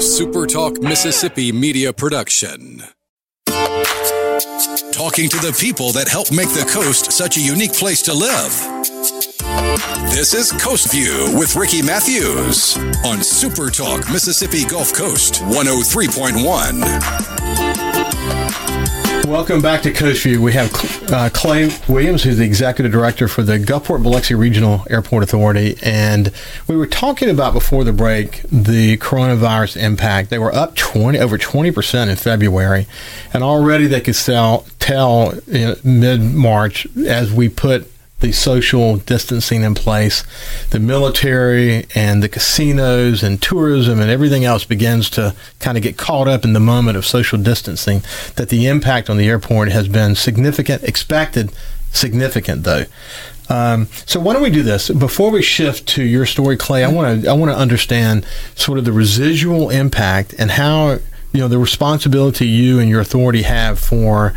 SuperTalk Mississippi media production. Talking to the people that help make the coast such a unique place to live. This is Coast View with Ricky Matthews on SuperTalk Mississippi Gulf Coast 103.1. Welcome back to Coast View. We have uh, Clay Williams, who's the executive director for the Gulfport Biloxi Regional Airport Authority, and we were talking about before the break the coronavirus impact. They were up twenty over twenty percent in February, and already they could sell tell mid March as we put the social distancing in place, the military and the casinos and tourism and everything else begins to kind of get caught up in the moment of social distancing, that the impact on the airport has been significant, expected significant though. Um, so why don't we do this before we shift to your story, Clay? I want to I want to understand sort of the residual impact and how you know the responsibility you and your authority have for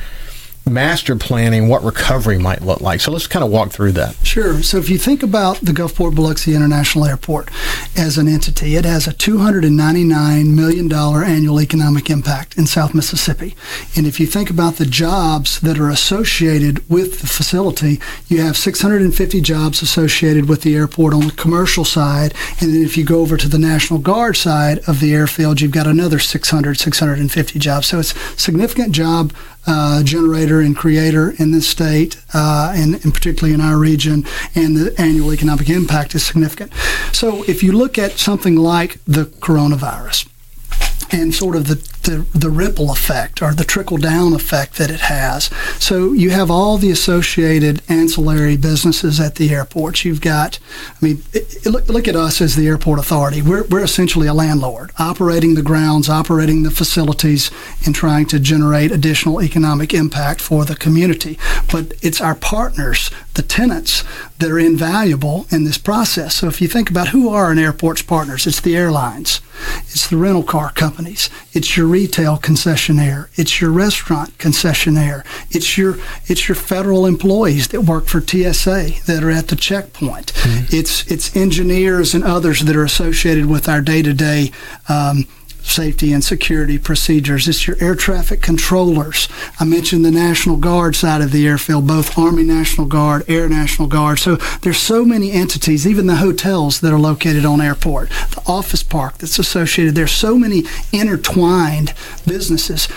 master planning what recovery might look like. So let's kind of walk through that. Sure. So if you think about the Gulfport Biloxi International Airport as an entity, it has a $299 million annual economic impact in South Mississippi. And if you think about the jobs that are associated with the facility, you have 650 jobs associated with the airport on the commercial side. And then if you go over to the National Guard side of the airfield, you've got another 600, 650 jobs. So it's significant job uh, generator and creator in this state, uh, and, and, particularly in our region, and the annual economic impact is significant. So if you look at something like the coronavirus and sort of the the, the ripple effect or the trickle down effect that it has. So you have all the associated ancillary businesses at the airports. You've got, I mean, it, it, look, look at us as the airport authority. We're, we're essentially a landlord, operating the grounds, operating the facilities, and trying to generate additional economic impact for the community. But it's our partners, the tenants, that are invaluable in this process. So if you think about who are an airport's partners, it's the airlines, it's the rental car companies, it's your retail concessionaire, it's your restaurant concessionaire, it's your it's your federal employees that work for TSA that are at the checkpoint. Mm-hmm. It's it's engineers and others that are associated with our day to day safety and security procedures. It's your air traffic controllers. I mentioned the National Guard side of the airfield, both Army National Guard, Air National Guard. So there's so many entities, even the hotels that are located on airport, the office park that's associated. There's so many intertwined businesses.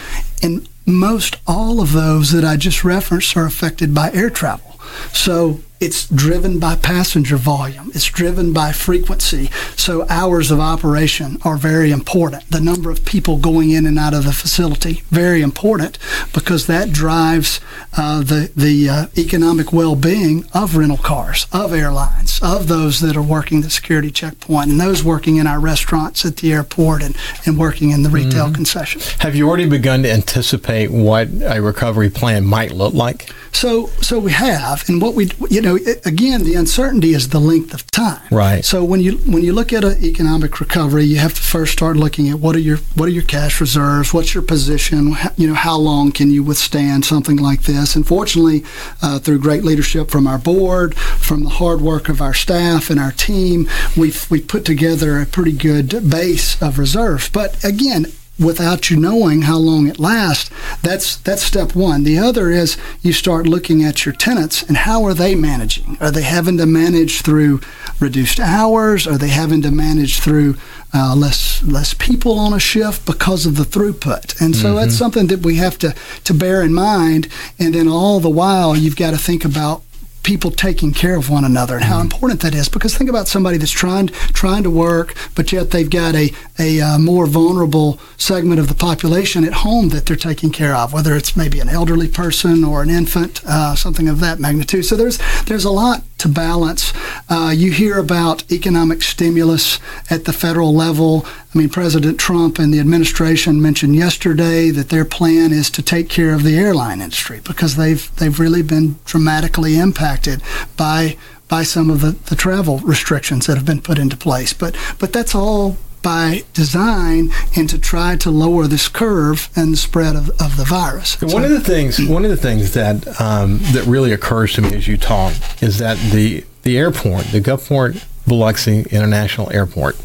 And most all of those that I just referenced are affected by air travel. So it's driven by passenger volume. It's driven by frequency. So hours of operation are very important. The number of people going in and out of the facility very important because that drives uh, the the uh, economic well-being of rental cars, of airlines, of those that are working the security checkpoint, and those working in our restaurants at the airport and, and working in the retail mm-hmm. concessions. Have you already begun to anticipate what a recovery plan might look like? So so we have, and what we you know know, it, again, the uncertainty is the length of time. Right. So when you when you look at an economic recovery, you have to first start looking at what are your what are your cash reserves, what's your position, you know, how long can you withstand something like this? And fortunately, uh, through great leadership from our board, from the hard work of our staff and our team, we've we put together a pretty good base of reserves. But again, without you knowing how long it lasts. That's that's step one. The other is you start looking at your tenants and how are they managing? Are they having to manage through reduced hours? Are they having to manage through uh, less less people on a shift because of the throughput? And so mm-hmm. that's something that we have to to bear in mind. And then all the while, you've got to think about people taking care of one another and how mm-hmm. important that is. Because think about somebody that's trying trying to work, but yet they've got a a uh, more vulnerable segment of the population at home that they're taking care of, whether it's maybe an elderly person or an infant, uh, something of that magnitude. So there's there's a lot to balance. Uh, you hear about economic stimulus at the federal level. I mean, President Trump and the administration mentioned yesterday that their plan is to take care of the airline industry because they've they've really been dramatically impacted by by some of the, the travel restrictions that have been put into place. But but that's all by design and to try to lower this curve and the spread of, of the virus. One so, of the things one of the things that um, that really occurs to me as you talk is that the the airport, the Gulfport Biloxi International Airport,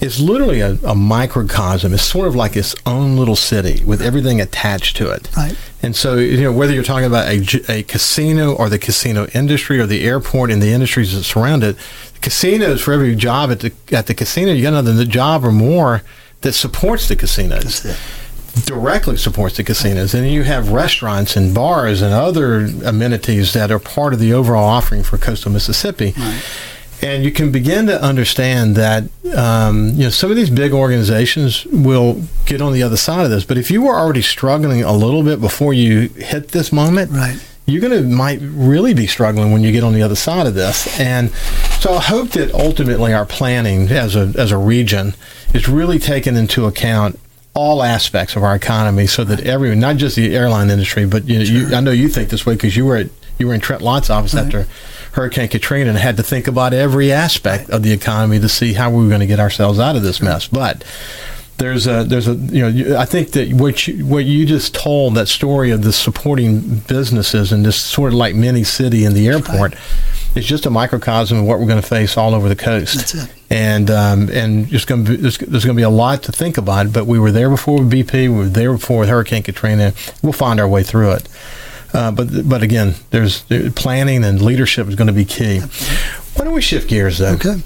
is literally a, a, microcosm. It's sort of like its own little city with everything attached to it. Right. And so, you know, whether you're talking about a, a casino or the casino industry or the airport and the industries that surround it, the casinos for every job at the at the casino, you got another job or more that supports the casinos directly supports the casinos. And you have restaurants and bars and other amenities that are part of the overall offering for coastal Mississippi. Right. And you can begin to understand that um, you know some of these big organizations will get on the other side of this. But if you were already struggling a little bit before you hit this moment, right you're going to might really be struggling when you get on the other side of this. And so I hope that ultimately our planning as a as a region is really taken into account all aspects of our economy so that everyone, not just the airline industry, but you, sure. you I know you think this way because you were at, you were in Trent Lott's office right. after Hurricane Katrina and had to think about every aspect of the economy to see how we were going to get ourselves out of this mess. But there's a there's a you know I think that what you what you just told that story of the supporting businesses and this sort of like mini city in the airport it's just a microcosm of what we're going to face all over the coast. That's it. And um, and just going to be, there's, there's going to be a lot to think about. But we were there before with BP. We were there before with Hurricane Katrina. We'll find our way through it. Uh, but but again, there's planning and leadership is going to be key. Why don't we shift gears though? Okay.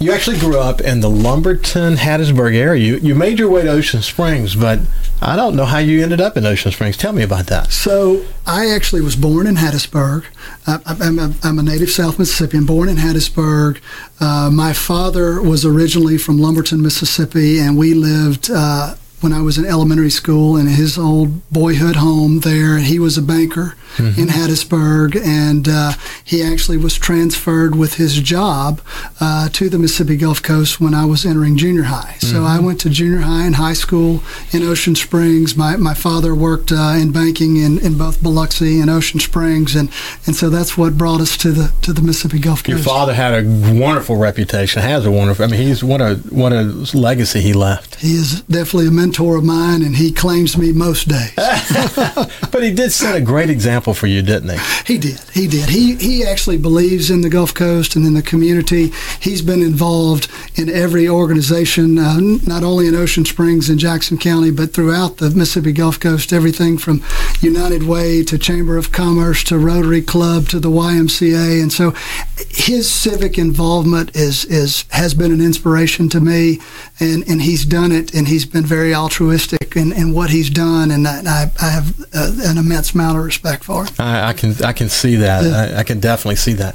You actually grew up in the Lumberton, Hattiesburg area. You, you made your way to Ocean Springs, but I don't know how you ended up in Ocean Springs. Tell me about that. So, I actually was born in Hattiesburg. I, am a, I'm a native South Mississippian, born in Hattiesburg. Uh, my father was originally from Lumberton, Mississippi, and we lived. Uh, when I was in elementary school in his old boyhood home there. He was a banker mm-hmm. in Hattiesburg, and uh, he actually was transferred with his job uh, to the Mississippi Gulf Coast when I was entering junior high. Mm-hmm. So I went to junior high and high school in Ocean Springs. My, my father worked uh, in banking in, in both Biloxi and Ocean Springs, and, and so that's what brought us to the to the Mississippi Gulf Coast. Your father had a wonderful reputation, has a wonderful. I mean, he's what a what a legacy he left. He is definitely a mentor of mine, and he claims me most days. but he did set a great example for you, didn't he? He did. He did. He he actually believes in the Gulf Coast and in the community. He's been involved in every organization, uh, not only in Ocean Springs and Jackson County, but throughout the Mississippi Gulf Coast. Everything from United Way to Chamber of Commerce to Rotary Club to the YMCA, and so his civic involvement is is has been an inspiration to me, and and he's done it, and he's been very altruistic in, in what he's done, and I, I have uh, an immense amount of respect for him. I, I can I can see that. Yeah. I, I can definitely see that.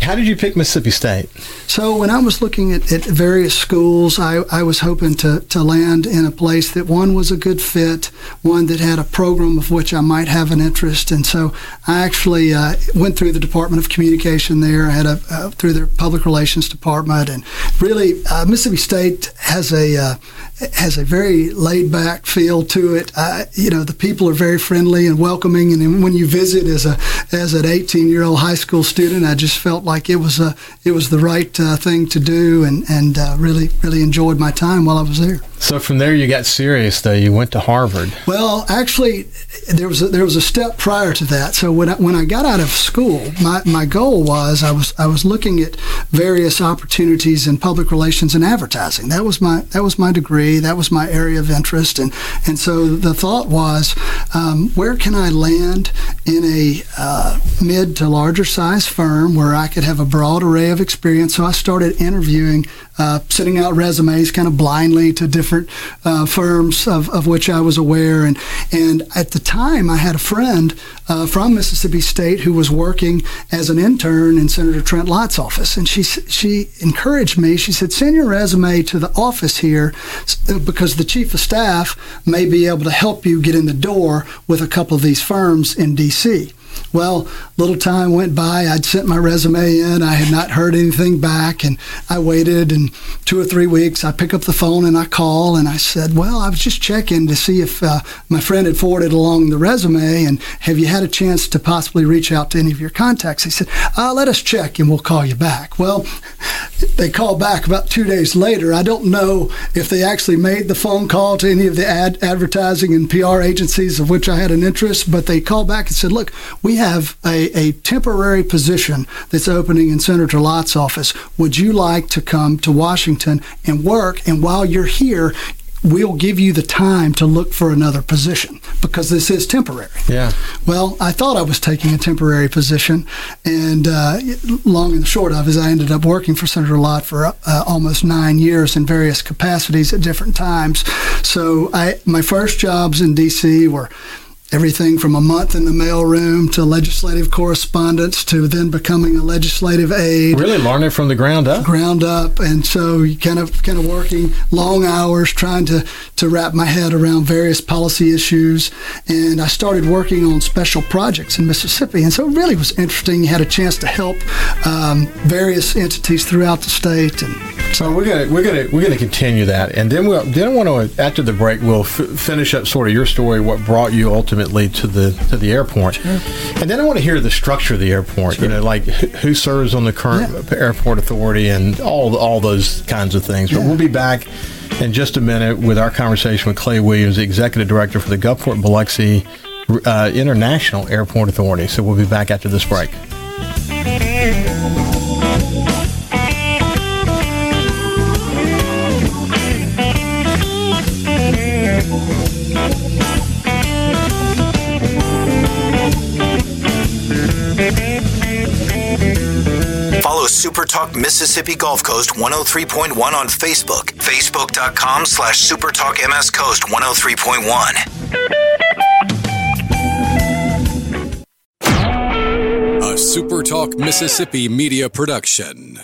How did you pick Mississippi State? So when I was looking at, at various schools, I, I was hoping to, to land in a place that one was a good fit, one that had a program of which I might have an interest. And so I actually uh, went through the Department of Communication there. Had a uh, through their public relations department, and really uh, Mississippi State has a uh, has a very laid back feel to it. you know, the people are very friendly and welcoming, and when you visit as a as an 18 year old high school student, I just felt it was a it was the right uh, thing to do, and and uh, really really enjoyed my time while I was there. So from there, you got serious though. You went to Harvard. Well, actually, there was a, there was a step prior to that. So when I, when I got out of school, my, my goal was I was I was looking at various opportunities in public relations and advertising. That was my that was my degree. That was my area of interest, and and so the thought was, um, where can I land in a uh, mid to larger size firm where I could have a broad array of experience? So I started interviewing uh, sending out resumes kind of blindly to different uh, firms of, of which I was aware. And, and at the time, I had a friend uh, from Mississippi State who was working as an intern in Senator Trent Lott's office. And she, she encouraged me. She said, send your resume to the office here because the chief of staff may be able to help you get in the door with a couple of these firms in D.C. Well, little time went by. I'd sent my resume in. I had not heard anything back, and I waited. And two or three weeks, I pick up the phone and I call, and I said, "Well, I was just checking to see if uh, my friend had forwarded along the resume, and have you had a chance to possibly reach out to any of your contacts?" He said, uh, "Let us check, and we'll call you back." Well, they called back about two days later. I don't know if they actually made the phone call to any of the ad- advertising and PR agencies of which I had an interest, but they called back and said, "Look, we have a, a temporary position that's opening in Senator Lott's office. Would you like to come to Washington and work? And while you're here, we'll give you the time to look for another position because this is temporary. Yeah. Well, I thought I was taking a temporary position, and uh, long and short of is I ended up working for Senator Lott for uh, almost nine years in various capacities at different times. So I my first jobs in D.C. were everything from a month in the mailroom to legislative correspondence to then becoming a legislative aide. Really learning from the ground up. Ground up, and so kind of kind of working long hours trying to to wrap my head around various policy issues. And I started working on special projects in Mississippi, and so it really was interesting. You had a chance to help um, various entities throughout the state and. So we're gonna we're gonna we're gonna continue that, and then we'll then I want to after the break we'll f- finish up sort of your story, what brought you ultimately to the to the airport, sure. and then I want to hear the structure of the airport. Sure. You know, like who serves on the current yeah. airport authority and all all those kinds of things. But yeah. we'll be back in just a minute with our conversation with Clay Williams, the executive director for the Gulfport Biloxi uh, International Airport Authority. So we'll be back after this break. SuperTalk Mississippi Gulf Coast 103.1 on Facebook. Facebook.com slash SuperTalk MS Coast 103.1. A SuperTalk Mississippi media production.